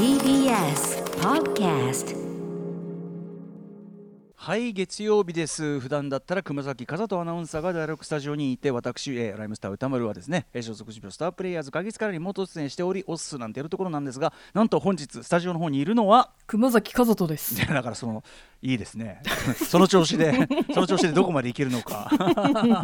TBS Podcast はい月曜日です。普段だったら熊崎和人アナウンサーが第6スタジオにいて私、えーライムスター歌丸はですねえー所属事務所スタープレイヤーズ会議室からリモート出演しておりオスなんてやるところなんですがなんと本日スタジオの方にいるのは熊崎和人です。いやだからそのいいですね。その調子で その調子でどこまでいけるのか。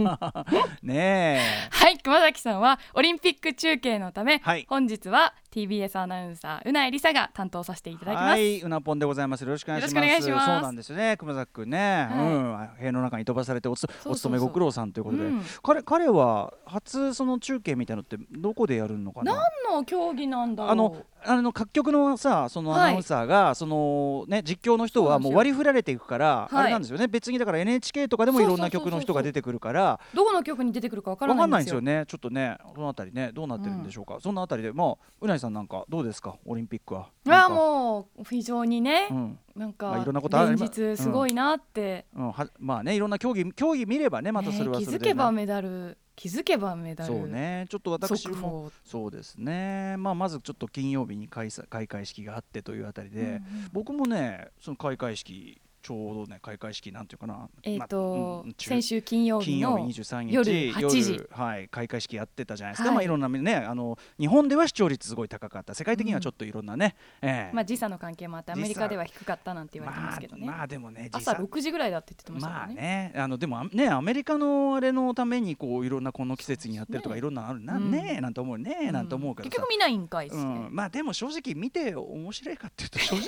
ねえ。はい、熊崎さんはオリンピック中継のため、はい。本日は TBS アナウンサーうないりさが担当させていただきます。はい、うなぽんでございます。よろしくお願いします。そうなんですよね、熊崎くんね、はいうん、塀の中に飛ばされておつお勤めご苦労さんということで、うん彼彼は初その中継みたいのってどこでやるのかな？何の競技なんだ。あのあの各局のさそのはい。アナウンサーが、そのね実況の人はもう割り振られていくから、はい。あれなんですよね。別にだから NHK とかでもいろんな曲の人が出てくるからどこの曲に出てくるかわからないんですよ。よね。ちょっとねそのあたりねどうなってるんでしょうか、そん。なあたりでまあうないさんなんかどうですか？オリンピックは。ああう、もう非常にね、うんなんか、まあいろんなこと連ま日すごいなって、うん、はまあねいろんな競技競技見ればねまたそれはそれで、ね。ね気づけばメダル、気づけばメダル。そうね。ちょっと私速も報。そうですね。まあまずちょっと金曜日に開催開会式があってというあたりで、うんうん。僕もねその開会式ちょうどね開会式なんていうかな。えっ、まと、うん中先週金曜日の金曜日23日夜8時。はい、開会式やってたじゃないですか、はい。まあいろんなねあの日本では視聴率すごい高かった。世界的にはちょっといろんなね、ええ。まあ時差の関係もあってアメリカでは低かったなんて言われてますけどね。まあ、まあでもね朝時差。6時ぐらいだって言ってましたかまあらね。ねあのでもあねアメリカのあれのためにこういろんなこの季節にやってるとかね。いろんなのあるな、うん。ねえなんて思うねえなんて思うけどさ。結局見ないんかいっすね。うん、まあでも正直見て面白いかっていうと正直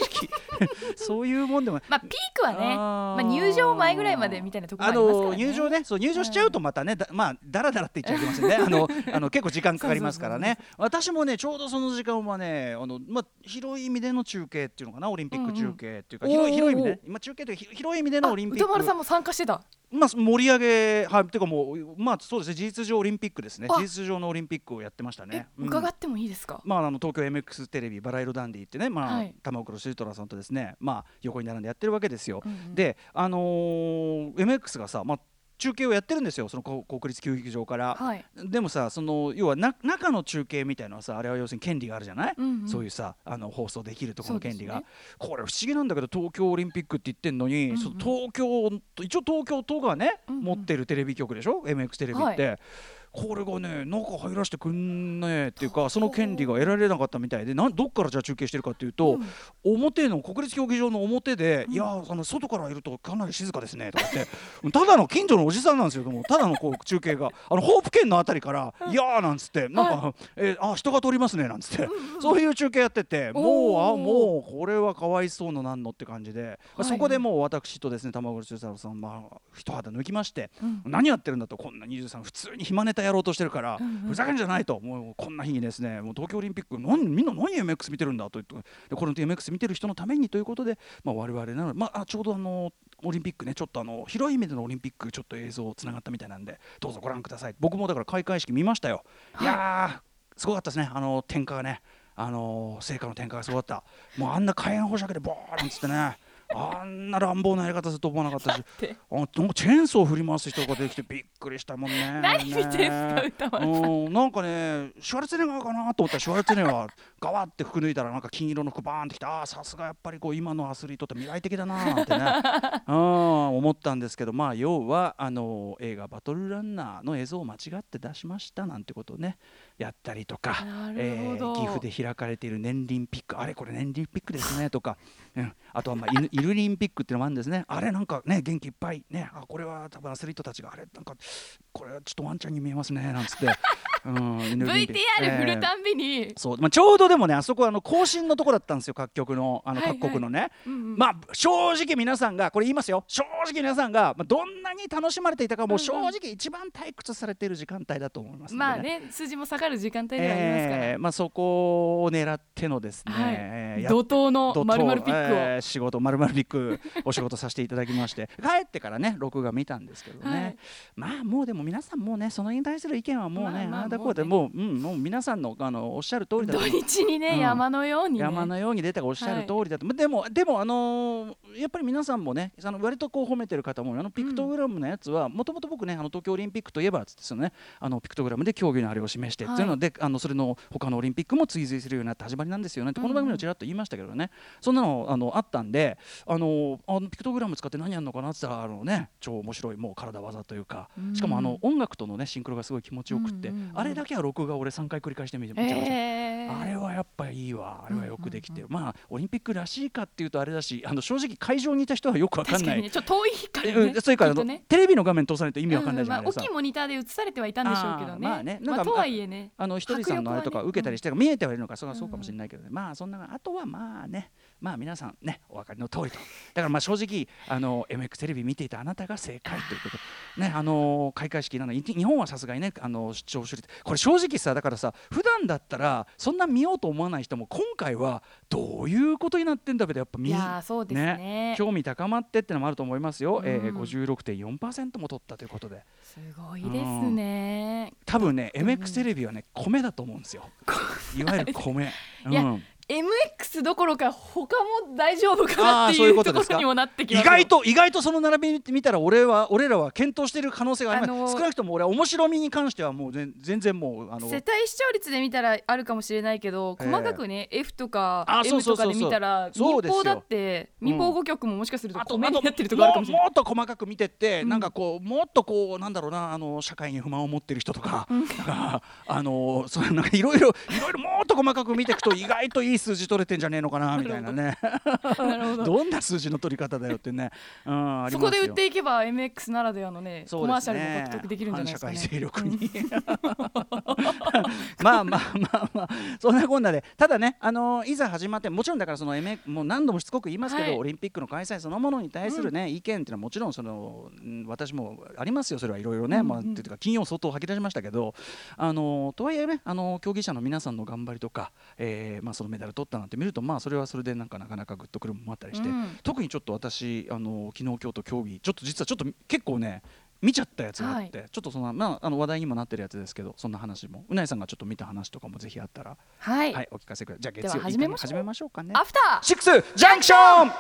そういうもんでもまあピークはね、あー。まあ入場前ぐらいまでみたいなところあありますからね。の入場ねそう入場しちゃうとまたね、だまあだらだらって言っちゃいけませんね。あのあの結構時間かかりますからね。私もねちょうどその時間はねあの、まあ、広い意味での中継っていうのかなオリンピック中継っていうか、うんうん広い広い意味で今中継というかひ広い意味でのオリンピック。あ歌丸さんも参加してた？まあ、盛り上げ、はい、ていうかもう、まあ、そうですね、事実上オリンピックですね。あ。事実上のオリンピックをやってましたね。え、うん。伺ってもいいですか？まあ、あの東京 MX テレビバラ色ダンディってね、まあはい。玉袋シルトラさんとですね、まあ、横に並んでやってるわけですよ。うんうん。で、あのー MX がさ、まあ、中継をやってるんですよ。そのこ国立競技場から。はい。でもさその要はな中の中継みたいなのはさあれは要するに権利があるじゃない、うんうん。そういうさあの放送できるところの権利が、そうこれ不思議なんだけど東京オリンピックって言ってんのに、うんうん。その東京一応東京都がね、うんうん。持ってるテレビ局でしょ？MX テレビって。これがね中入らせてくんねえっていうかその権利が得られなかったみたいでなんどっからじゃあ中継してるかっていうと、表の国立競技場の表で「いやーあの外からいるとかなり静かですね」とか言って。ただの近所のおじさんなんですよも。うただのこう中継があのホープ県のあたりから「いやー」なんつってなんか「えーあ人が通りますね」なんつって。そういう中継やっててもうあもうこれはかわいそうのなんのって感じで。はい。そこでもう私とですね玉口太郎さんまあ一肌抜きましてうん。何やってるんだとこんな23普通に暇ネタやろうとしてるから、うんうん。ふざけんじゃないともうこんな日にですねもう東京オリンピック何みんな何 MX 見てるんだと言ってでこの MX 見てる人のためにということで、まあ、我々なので、まあ、あちょうどあのオリンピックねちょっとあの広い意味でのオリンピックちょっと映像つながったみたいなんでどうぞご覧ください。僕もだから開会式見ましたよ、い、やーすごかったですね。あの点火がねあの聖火の点火がすごかった。もうあんな火炎放射器でボーなんつってねあんな乱暴なやり方すると思わなかったし。て。あなんかチェーンソー振り回す人が出てきてびっくりしたもんね。何見てんすかね歌丸さん。うんなんかねシュワルツェネッガーかなと思ったらシュワルツェネッガーガワって服脱いだらなんか金色の服バーンってきてああさすがやっぱりこう今のアスリートって未来的だなーってね。うん思ったんですけどまあ要はあの映画「バトルランナー」の映像を間違って出しましたなんてことをねやったりとか、え。ー岐阜で開かれている年輪ピックあれこれ年輪ピックですね とか、うん、あとはまあイルリンピックっていうのもあるんですね。あれなんかね元気いっぱいね。あこれは多分アスリートたちがあれなんかこれはちょっとワンちゃんに見えますねなんつって、うん、VTR 振るえーたんびに、そう。まあ、ちょうどでもねあそこはあの更新のとこだったんですよ各局のあのはいはい。各国のね、うんうん。まあ正直皆さんがこれ言いますよ。正直皆さんが、まあ、どんなに楽しまれていたかもう正直一番退屈されている時間帯だと思いますので、まあね数字も下がる時間帯ではありますから。えーまあ、そこを狙ってのですね、はい。え怒涛のまるまるピックを。えー仕事まるまるピックお仕事させていただきまして。帰ってからね録画見たんですけどね、はい。まあもうでも皆さんもうねそのに対する意見はもうね、まあまああなたこうでもう,、うん、もう皆さんのあのおっしゃる通りだと土日にね、うん。山のようにね。山のように出たがおっしゃる通りだと、でもでもあのーやっぱり皆さんもねあの割とこう褒めてる方もあのピクトグラムのやつはもともと僕ねあの東京オリンピックといえばつってそのねあのピクトグラムで競技のあれを示して、はいっていうのであのそれの他のオリンピックも追随するようになった始まりなんですよね。この番組でもちらっと言いましたけどね、そんなのあのあったんであのあのピクトグラム使って何やるのかなって言ったらあのね超面白いもう体技というか。うん。しかもあの音楽とのねシンクロがすごい気持ちよくって、あれだけは録画俺3回繰り返してみて見ちゃいました。えー。あれはやっぱいいわ、あれはよくできてる、まあオリンピックらしいかっていうとあれだし、あの正直会場にいた人はよくわかんない。確かにねちょっと遠いからねうん、それからね。テレビの画面通さないと意味わかんないじゃないうんですか。まあ大きいモニターで映されてはいたんでしょうけどね。まあねなんかまあとはいえねあのひとりさんのあれとか受けたりして、見えてはいるのかそれはそうかもしれないけどね、まあそんなあとはまあねまあ皆さんねお分かりの通りと。だからまあ正直あの MX テレビ見ていたあなたが正解ということねあの開会式なのに日本はさすがにねあの視聴率これ正直さだからさ普段だったらそんな見ようと思わない人も今回はどういうことになってんだべとやっぱ見いやーそうですね。興味高まってってのもあると思いますよ、えー、うん56.4%も取ったということで。すごいですね。多分ね、うん MX テレビはね米だと思うんですよ。いわゆる米、いやうん MX どころか他も大丈夫かなっていうところにもなってき意ますよ。外と意外とその並び見たら俺は俺らは検討している可能性があります、あのー少なくとも俺は面白みに関してはもう全全然もうあの世帯視聴率で見たらあるかもしれないけど、ええ。細かくね F とか M とかで見たら民放だってうん。民放5局ももしかするとあと米になってるところあるかもしれない。もっと細かく見てって、うん。なんかこうもっとこうなんだろうなあの社会に不満を持ってる人とか、なんかあのそなんかいろいろいろいろもっと細かく見ていくと意外といい数字取れてんじゃねえのかなみたいなね。ど。ど。んな数字の取り方だよってね、そこで売っていけば MX ならではのねコマーシャルも獲得できるんじゃないですかね。勢力に、まあまあまあまあそんなこんなで。ただねあのいざ始まってもちろんだからその MX もう何度もしつこく言いますけど、はい。オリンピックの開催そのものに対するね、意見っていうのはもちろんそのうん私もありますよそれはいろいろね、うんうん。まあっていうか金曜相当吐き出しましたけどあのとはいえねあの競技者の皆さんの頑張りとか、えーまあそのメダル取ったなんて見るとまあそれはそれでなんかなかなかグッとくるものもあったりして、うん。特にちょっと私あの昨日今日と競技ちょっと実はちょっと結構ね見ちゃったやつがあって、ちょっとそんな、まあ、あの話題にもなってるやつですけどそんな話もうなえさんがちょっと見た話とかもぜひあったらはい、はい、お聞かせください。じゃあ月曜始めましょう。始めましょうかね。アフター。シックスジャンクション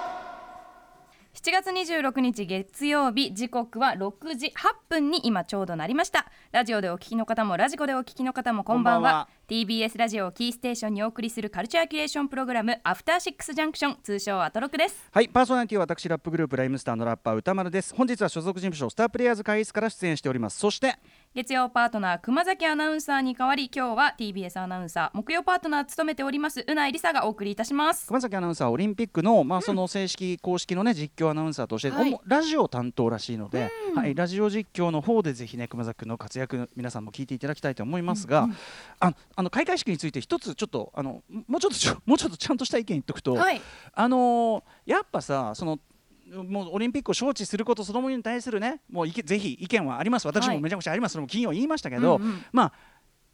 ！7月26日月曜日時刻は6時8分に今ちょうどなりました。ラジオでお聞きの方もラジコでお聞きの方もこんばんは TBS ラジオをキーステーションにお送りするカルチャーキュレーションプログラムアフターシックスジャンクション通称アトロクです。はいパーソナリティは私ラップグループライムスターのラッパー歌丸です。本日は所属事務所スタープレイヤーズ会議室から出演しております。そして月曜パートナー熊崎アナウンサーに代わり今日は TBS アナウンサー木曜パートナー務めておりますうないりさがお送りいたします。熊崎アナウンサーはオリンピックの、まあ、その正式公式のね実況アナウンサーとして、はい。主ラジオ担当らしいので、はい、ラジオ実況の方でぜひね熊崎君の活躍皆さんも聞いていただきたいと思いますが、ああの開会式について一つちょっとあのもうちょっともうちょっとちゃんとした意見言っとくと、はい。あのーやっぱさそのもうオリンピックを招致することそのものに対するねもうぜひ意見はあります。私はい。もめちゃくちゃあります、それも金曜言いましたけど、うんうん。まあ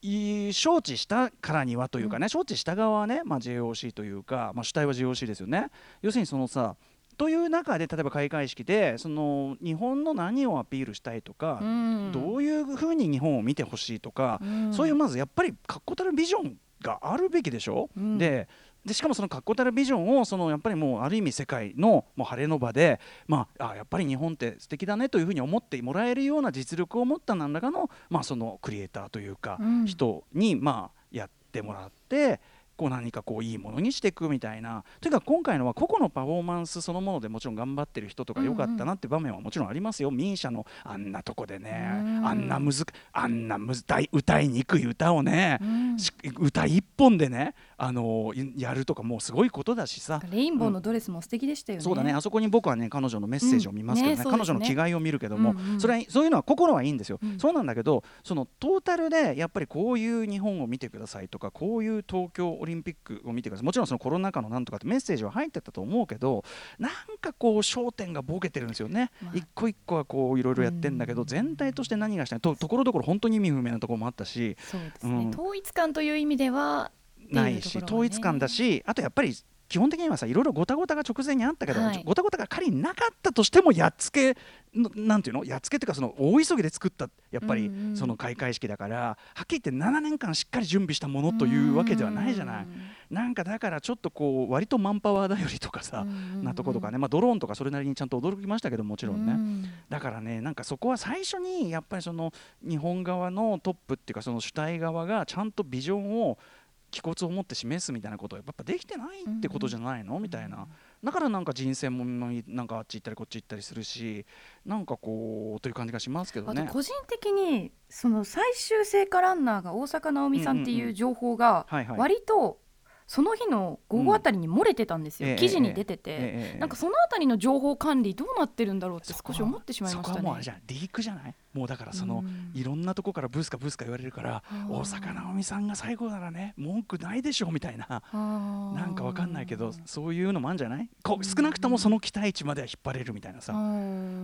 いい招致したからにはというかね、招致した側はね、まあ、JOC というか、まあ、主体は JOC ですよね。要するにそのさという中で例えば開会式でその日本の何をアピールしたいとか、うん。どういうふうに日本を見てほしいとか、うん。そういうまずやっぱり確固たるビジョンがあるべきでしょ、うん。ででしかもその確固たるビジョンをそのやっぱりもうある意味世界のもう晴れの場で、まあ、あやっぱり日本って素敵だねというふうに思ってもらえるような実力を持った何らかの,、まあそのクリエイターというか、うん人にまあやってもらって。こう何かこういいものにしていくみたいな。というか今回のは個々のパフォーマンスそのものでもちろん頑張ってる人とか良かったなって場面はもちろんありますよ、ミーシャのあんなとこでねうん。あんなむずあんなむず歌い歌いにくい歌をね、うん。し歌一本でねあのいやるとかもうすごいことだしさ。レインボーのドレスも素敵でしたよね、そうだね。あそこに僕はね彼女のメッセージを見ますけどね,、うん。ねね。彼女の着替えを見るけども、うんうん。それはそういうのは心はいいんですよ、うん。そうなんだけどそのトータルでやっぱりこういう日本を見てくださいとかこういう東京オリンピックを見てください。もちろんそのコロナ禍のなんとかってメッセージは入ってたと思うけどなんかこう焦点がボケてるんですよね、まあ。一個一個はこういろいろやってんだけど、うん。全体として何がしたいとところどころ本当に意味不明なところもあったし。そうですね、うん。統一感という意味ではないし、統一感だしあとやっぱり基本的にはさいろいろごたごたが直前にあったけど、はい。ごたごたが仮になかったとしてもやっつけのなんていうの？やっつけっていうかその大急ぎで作ったやっぱりその開会式だから、はっきり言って7年間しっかり準備したものというわけではないじゃない。なんかだからちょっとこう割とマンパワーだよりとかさ、なとことかね、まあ、ドローンとかそれなりにちゃんと驚きましたけどもちろんね、うん。だからねなんかそこは最初にやっぱりその日本側のトップっていうかその主体側がちゃんとビジョンを気骨を持って示すみたいなことをやっぱできてないってことじゃないの、みたいなだからなんか人選もなんかあっち行ったりこっち行ったりするしなんかこうという感じがしますけどね。個人的にその最終聖火ランナーが大坂なおみさんっていう情報が割とその日の午後あたりに漏れてたんですよ、うん。記事に出てて、ええなんかそのあたりの情報管理どうなってるんだろうって少し思ってしまいましたね。そこはもうあれじゃんリークじゃない？もうだからその、うん。いろんなとこからブースかブースか言われるからー。大坂なおみさんが最後ならね文句ないでしょみたいな。ななんかわかんないけどそういうのもあるんじゃない？こ少なくともその期待値までは引っ張れるみたいなさ。わ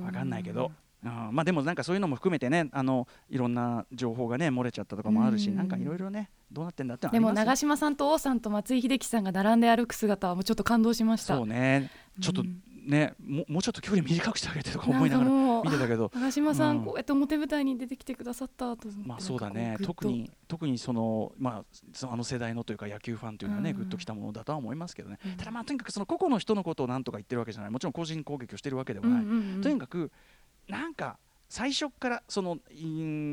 わかんないけど、うん、まあでもなんかそういうのも含めてねあのいろんな情報がね漏れちゃったとかもあるしうん。なんかいろいろねどうなってんだってでも長嶋さんと王さんと松井秀喜さんが並んで歩く姿はもうちょっと感動しました。そうね。ちょっとうん。ねももうちょっと距離短くしてあげてとか思いながら。見てたけど長嶋さん、うん。こうやって表舞台に出てきてくださったとまあそうだね。特に特にそのまあそのあの世代のというか野球ファンというのはね、うん。グッときたものだとは思いますけどね、うん。ただまあとにかくその個々の人のことを何とか言ってるわけじゃない。もちろん個人攻撃をしてるわけではうんない、うんうん。とにかくなんか最初からその井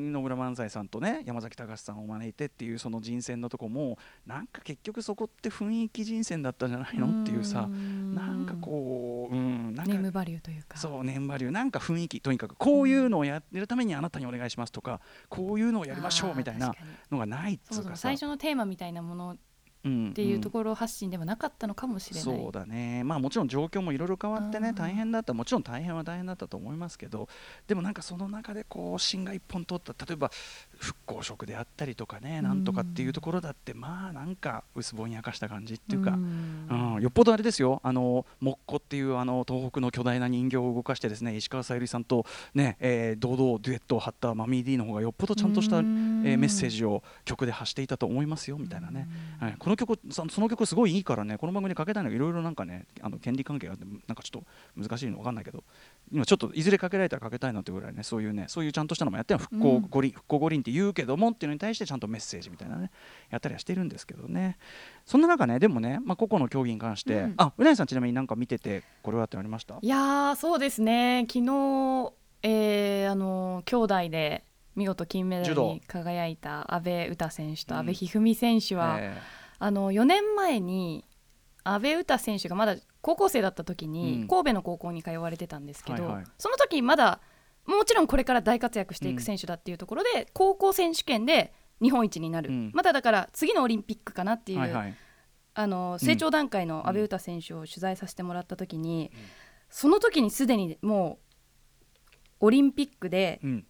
野村萬斎さんとね山崎隆さんを招いてっていうその人選のとこもなんか結局そこって雰囲気人選だったんじゃないの？っていうさんなんかこううんなんかネームバリューというか。そう年バリュー。なんか雰囲気とにかくこういうのをやってるためにあなたにお願いしますとかこういうのをやりましょうみたいなのがないっつそうかさ最初のテーマみたいなものっっていうところ発信ではなかったのかもしれない、そうだね。まあもちろん状況もいろいろ変わってねうん。大変だった。もちろん大変は大変だったと思いますけどでもなんかその中でこう芯が一本通った。例えば復興色であったりとかねなんとかっていうところだってまあなんか薄ぼんやかした感じっていうか、ん。うん、よっぽどあれですよ、あの木工っていうあの東北の巨大な人形を動かしてですね石川さゆりさんと、ねえー堂々デュエットを張ったマミー D の方がよっぽどちゃんとした、えうんーメッセージを曲で発していたと思いますよみたいなね、はい、この曲そその曲すごいいいからねこの番組でかけたいのがいろいろなんかねあの権利関係があってなんかちょっと難しいの分かんないけど今ちょっといずれかけられたらかけたいなってぐらいねそういうねそういうちゃんとしたのもやっては復興うん。五輪、復興五輪って言うけどもっていうのに対してちゃんとメッセージみたいなねやったりはしてるんですけどね。そんな中ねでもね、まあ、個々の競技に関して、うん。あうなぎさんちなみになんか見ててこれはってありました？いやーそうですね。昨日、えー、あの兄弟で見事金メダルに輝いた阿部詩選手と阿部一二三選手は、えあの4年前に阿部詩選手がまだ高校生だった時に、うん。神戸の高校に通われてたんですけど、はいはい。その時まだもちろんこれから大活躍していく選手だっていうところで、高校選手権で日本一になる、うん。まだだから次のオリンピックかなっていう、はいはいあの成長段階の阿部詩選手を取材させてもらった時に、その時にすでにもうオリンピックでうん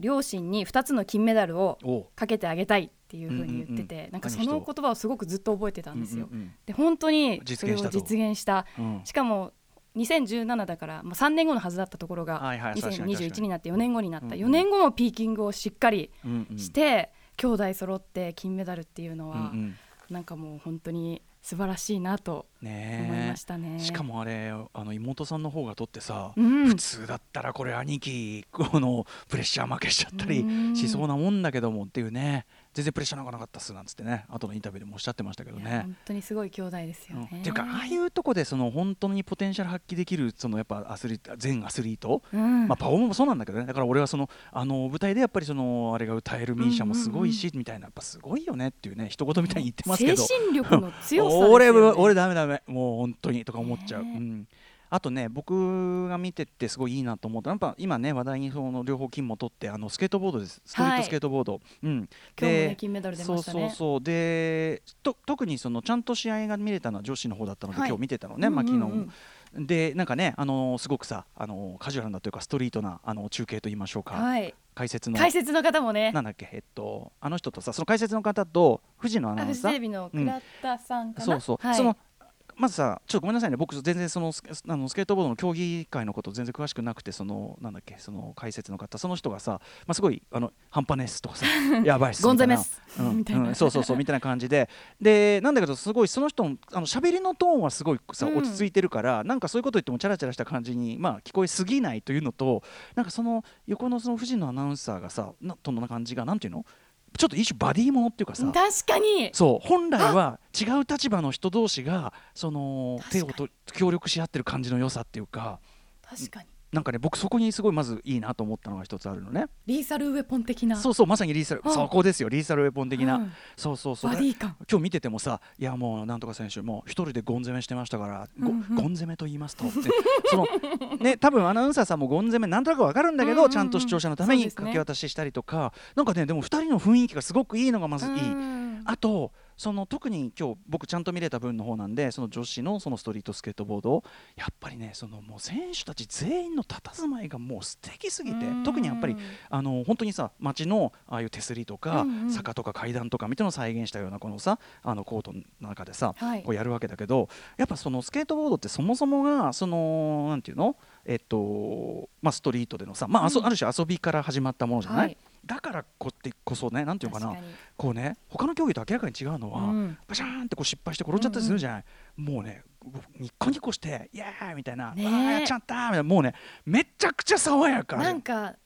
両親に2つの金メダルをかけてあげたいっていうふうに言ってて、うんうんうん。なんかその言葉をすごくずっと覚えてたんですよ。うん。うんで本当にそれを実現した。しかも2017だから、まあ、3年後のはずだったところがはいはい確かに確かに。2021になって4年後になった、うんうん。4年後もピーキングをしっかりうんうん。して、兄弟揃って金メダルっていうのは、うんうんなんかもう本当に素晴らしいなとね思いまえしたね。しかもあれあの妹さんの方が取ってさ、うん。普通だったらこれ兄貴このプレッシャー負けしちゃったりうんしそうなもんだけどもっていうね全然プレッシャーなんかなかったっすなんつってね。後のインタビューでもおっしゃってましたけどね。本当にすごい兄弟ですよね。うん。っていうかああいうとこでその本当にポテンシャル発揮できるそのやっぱアスリート全アスリート、うん。まあ、パフォーマンスもそうなんだけどね。だから俺はそのあの舞台でやっぱりそのあれが歌えるミーシャもすごいし、みたいな。やっぱすごいよねっていうね一言みたいに言ってますけど。精神力の強さね、俺俺ダメダメ。もう本当にとか思っちゃう、ね。うん、あとね僕が見ててすごいいいなと思ったやっぱ今ね話題にその両方金も取ってあのスケートボードです。ストリートスケートボード、うん。今日もねで金メダル出そうましたね。そうそうでと特にそのちゃんと試合が見れたのは女子の方だったので、はい。今日見てたのね、まあ、うん昨日うん。うんでなんかねあのすごくさあのカジュアルなというかストリートなあの中継と言いましょうか、はい。解説の。解説の方もね、なんだっけえっとあの人とさその解説の方と藤野アナウンサー？テレビの倉田さんかな。そうそう、はい、そのまずさちょっとごめんなさいね。僕全然そのスあのスケートボードの競技会のこと全然詳しくなくてそのなんだっけその解説の方その人がさ、まあ、すごいあの半端ねすとかさ やばいっすゴンゼメス、うん。みたいな、うんそうそうそうみたいな感じで。でなんだけどすごいその人のあの喋りのトーンはすごいさうん。落ち着いてるから、なんかそういうこと言ってもチャラチャラした感じに、まあ、聞こえすぎないというのとなんかその横のその藤野アナウンサーがさなとの感じがなんていうの？ちょっと一種バディものっていうかさ。確かに。そう本来は違う立場の人同士がその手をと協力し合ってる感じの良さっていうか。確かになんかね僕そこにすごいまずいいなと思ったのが一つあるのね。リーサルウェポン的な。そうそうまさにリーサルあそこですよリーサルウェポン的な、うん。そうそうそう。今日見ててもさいやもうなんとか選手もう一人でゴン攻めしてましたから、ごうんうん。ゴン攻めと言いますとそのね 多分アナウンサーさんもゴン攻めなんとなくわかるんだけど、うんうんうん。ちゃんと視聴者のためにそうですね。掛け渡ししたりとか、なんかねでも二人の雰囲気がすごくいいのがまずい。い、うん。あとその特に今日僕ちゃんと見れた分の方なんでその女子のそのストリートスケートボードやっぱりねそのもう選手たち全員の佇まいがもう素敵すぎてうん。特にやっぱりあの本当にさ街のああいう手すりとか、坂とか階段とかみたいなのを再現したようなこのさあのコートの中でさ、はい。こうやるわけだけどやっぱそのスケートボードってそもそもがそのなんていうの？えっとまあストリートでのさ、まあある種遊びから始まったものじゃない、はいだからこってこそねなんていうのかなこうね他の競技と明らかに違うのは、うん。バシャーンってこう失敗して転んじゃったりするじゃない、もうねニッコニコして「イエーイ!」みたいな「ねえ。あーやっちゃった!」みたいなもうねめちゃくちゃ爽やかなんか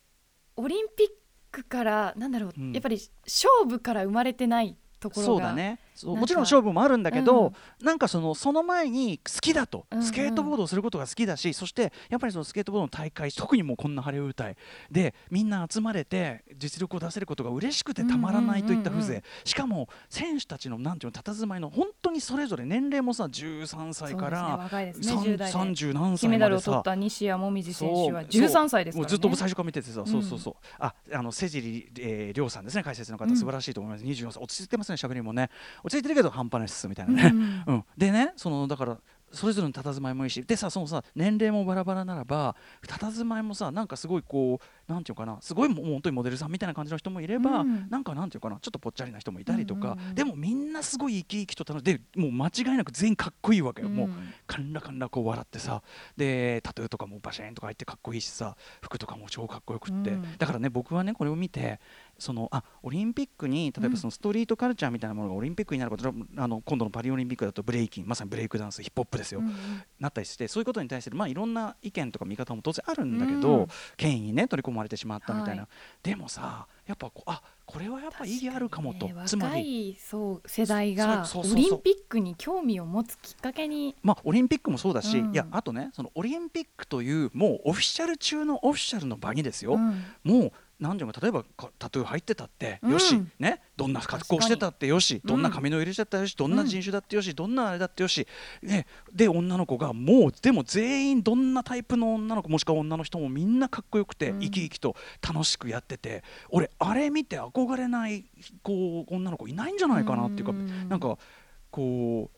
オリンピックからなんだろう、うん。やっぱり勝負から生まれてないところがそうだねそうもちろん勝負もあるんだけど、うんなんかそのその前に好きだと、うんうん。スケートボードをすることが好きだしそしてやっぱりそのスケートボードの大会特にもうこんな晴れ舞台でみんな集まれて実力を出せることが嬉しくてたまらないといった風情、うんうんうんうんしかも選手たちのなんていうの佇まいの本当にそれぞれ年齢もさ13歳から、若いですねさん10代で。30何金メダルを取歳までさった西矢椛選手はそう。13歳ですから、ね、もうずっと最初から見ててさ、ん。そうそうそう。ああの瀬尻、えー、亮さんですね解説の方、うん。素晴らしいと思います。24歳。落ち着いてますね喋りもね落ち着いてるけど半端ないっすみたいなね、うん。うん。うん、でねそのだからそれぞれの佇まいもいいしでさそのさ年齢もバラバラならば佇まいもさなんかすごいこうなんていうかなすごいもう本当にモデルさんみたいな感じの人もいれば、うん。なんかなんていうかなちょっとぽっちゃりな人もいたりとか、うんうんうん。でもみんなすごい生き生きと楽しでもう間違いなく全員かっこいいわけよ、もうカンラカンラこう笑ってさ。でタトゥーとかもバシーンとか入ってかっこいいしさ。服とかも超かっこよくって、うん。だからね僕はねこれを見てそのあオリンピックに例えばそのストリートカルチャーみたいなものがオリンピックになることあの今度のパリオリンピックだとブレイキンまさにブレイクダンスヒップホップですよ、うんうん。なったりしてそういうことに対してまあいろんな意見とか見方も当然あるんだけど、うん権威にね取り込まれてしまったみたいな、はい。でもさやっぱこうあこれはやっぱ意義あるかもと、ねつま若りいそう世代がオリンピックに興味を持つきっかけに。まあ、オリンピックもそうだし、うん。いやあとねそのオリンピックというもうオフィシャル中のオフィシャルの場にですよ、うん。もう何ていうか例えばかタトゥー入ってたってうん。よし、ね、どんな格好してたってよしに。どんな髪の色してたよし、どんな人種だってよしどんなあれだってよし、ね、で女の子がもうでも全員どんなタイプの女の子もしくは女の人もみんなかっこよくて、うん。生き生きと楽しくやってて俺あれ見て憧れないこう女の子いないんじゃないかなっていうか、うん。なんかこうす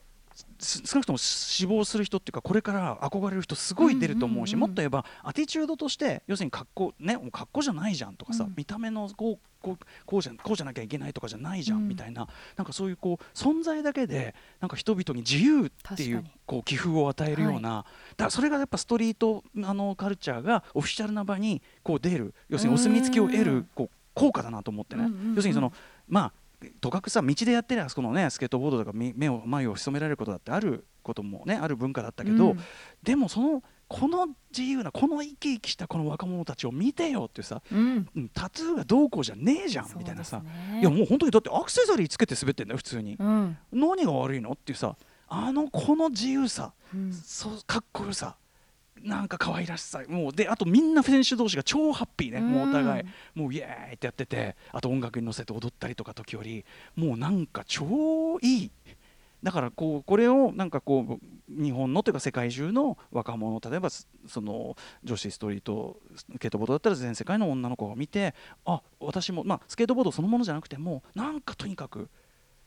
少なくとも死亡する人っていうかこれから憧れる人すごい出ると思うし、もっと言えばアティチュードとして要するに格好ねもう格好じゃないじゃんとかさ、うん。見た目のこうこうこうじゃこうじゃなきゃいけないとかじゃないじゃん、うん。みたいな。なんかそういうこう存在だけでなんか人々に自由っていうこう寄付を与えるような、だからそれがやっぱストリートあのカルチャーがオフィシャルな場にこう出る。要するにお墨付きを得うん。るこう効果だなと思ってね、要するにそのまあとかくさ道でやってりゃそこのねスケートボードとか目目を眉を潜められることだってあることもねある文化だったけど、うん。でもそのこの自由なこの生き生きしたこの若者たちを見てよっていうさ、うん。うん、タトゥーがどうこうじゃねえじゃんみたいなさ、いやもう本当にだってアクセサリーつけて滑ってんだよ普通に、うん。何が悪いの？っていうさあのこの自由さうん。そうかっこよさなんか可愛らしさ。もうであとみんな選手同士が超ハッピーね、もうお互いもうイエーイってやっててあと音楽に乗せて踊ったりとか時折。もうなんか超いい。だからこうこれをなんかこう日本のというか世界中の若者例えばそその女子ストリートスケートボードだったら全世界の女の子が見てあ私もまあスケートボードそのものじゃなくてもなんかとにかく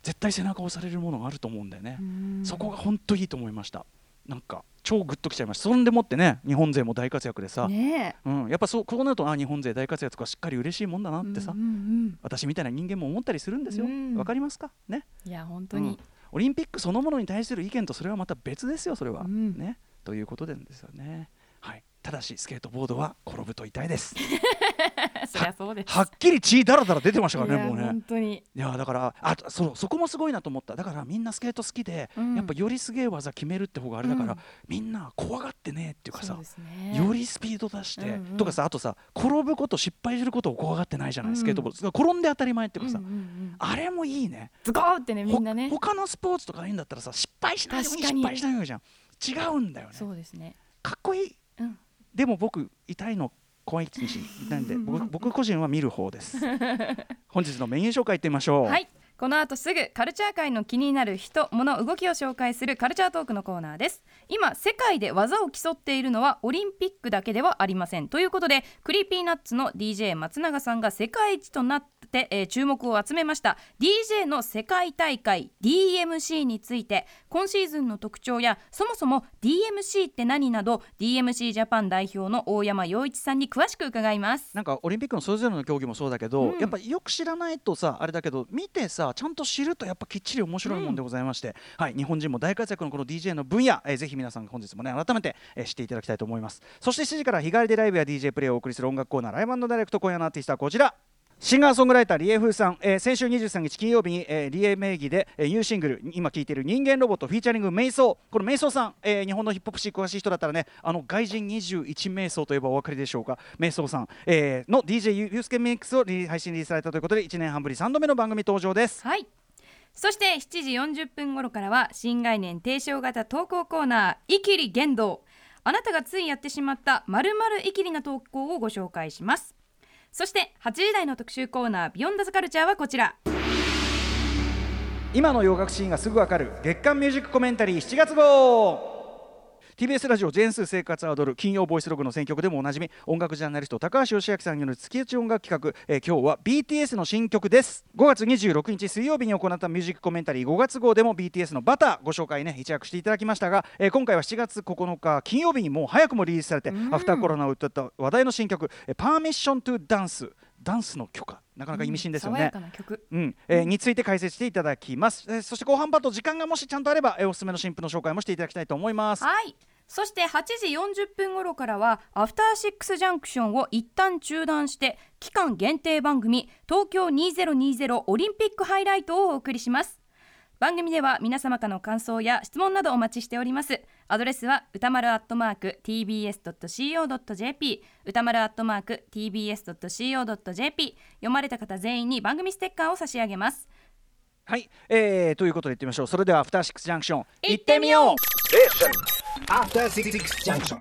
絶対背中を押されるものがあると思うんだよね。うん。そこが本当いいと思いました。なんか超グッときちゃいました。そんでもってね、日本勢も大活躍でさ、ねうん、やっぱそうこうなるとあ日本勢大活躍とかしっかり嬉しいもんだなってさ、うんうん私みたいな人間も思ったりするんですよ。わ、うん。かりますか？ね。うんいや本当に、オリンピックそのものに対する意見とそれはまた別ですよそれは、うん、ね。ということなんですよね。はいただしスケートボードは転ぶと痛いです。そりゃそうです。はっきり血だらだら出てましたからねもうね。本当に。いやだからあそそこもすごいなと思った。だからみんなスケート好きで、うん、やっぱよりすげえ技決めるって方があれだから、うん、みんな怖がってねっていうかさ、ね、よりスピード出して、うんうん、とかさあとさ転ぶこと失敗することを怖がってないじゃない、うん、スケートボード。転んで当たり前っていうかさ、うんうんうん、あれもいいね。ズコーってねみんなね。他のスポーツとかいいんだったらさ失敗しないように失敗しないようにじゃん。違うんだよね。そうですね。かっこいい、うんでも僕痛いの怖いし痛いんで 僕僕個人は見る方です。本日のメニュー紹介いってみましょう。はい。この後すぐカルチャー界の気になる人物動きを紹介するカルチャートークのコーナーです。今世界で技を競っているのはオリンピックだけではありません。ということで Creepy Nuts の DJ 松永さんが世界一となっ、えー、注目を集めました。DJ の世界大会 DMC について今シーズンの特徴やそもそも DMC って何など DMC ジャパン代表の大山洋一さんに詳しく伺います。なんかオリンピックのそれぞれの競技もそうだけど、うん、やっぱよく知らないとさあれだけど見てさちゃんと知るとやっぱきっちり面白いもんでございまして、うん、はい日本人も大活躍のこの DJ の分野、えー、ぜひ皆さん本日もね改めて、えー、知っていただきたいと思います。そして7時から日帰りでライブや DJ プレイをお送りする音楽コーナーライブダイレクト今夜のアーティストはこちらシンガーソングライターリエフーさん、えー、先週23日金曜日に、えー、リエ名義で、えー、ニューシングル今聴いている人間ロボットフィーチャリング瞑想この瞑想さん、えー、日本のヒップホップ史詳しい人だったらねあの外人21瞑想といえばお分かりでしょうか。瞑想さん、えー、の DJ ユースケミックスを配信リリースされたということで1年半ぶり3度目の番組登場です。はい。そして7時40分頃からは新概念提唱型投稿コーナー「イキリ言動」あなたがついやってしまったまるイキリな投稿をご紹介します。そして8時台の特集コーナー「 Beyond the Culture はこちら。今の洋楽シーンがすぐわかる月刊ミュージックコメンタリー7月号。TBS ラジオジェーン・スー 生活は踊る金曜ボイスログの選曲でもおなじみ音楽ジャーナリスト高橋芳朗さんによる月一音楽企画、えー、今日は BTS の新曲です。5月26日水曜日に行ったミュージックコメンタリー5月号でも BTS の Butter ご紹介ねいち早くしていただきましたが、えー、今回は7月9日金曜日にもう早くもリリースされてアフターコロナを歌った話題の新曲「 Permission to Daンスダンスの許可なかなか意味深ですよね。うん、えー、について解説していただきます。えー、そして後半パート時間がもしちゃんとあれば、えー、おすすめの新婦の紹介もしていただきたいと思います。はい。そして8時40分頃からはアフターシックスジャンクションを一旦中断して期間限定番組東京2020オリンピックハイライトをお送りします番組では皆様からの感想や質問などお待ちしておりますアドレスは歌丸アットマーク tbs.co.jp 歌丸アットマーク tbs.co.jp 読まれた方全員に番組ステッカーを差し上げます。はい、えー、ということでいってみましょう。それではアフターシックスジャンクション。行ってみよう。After Six Junction.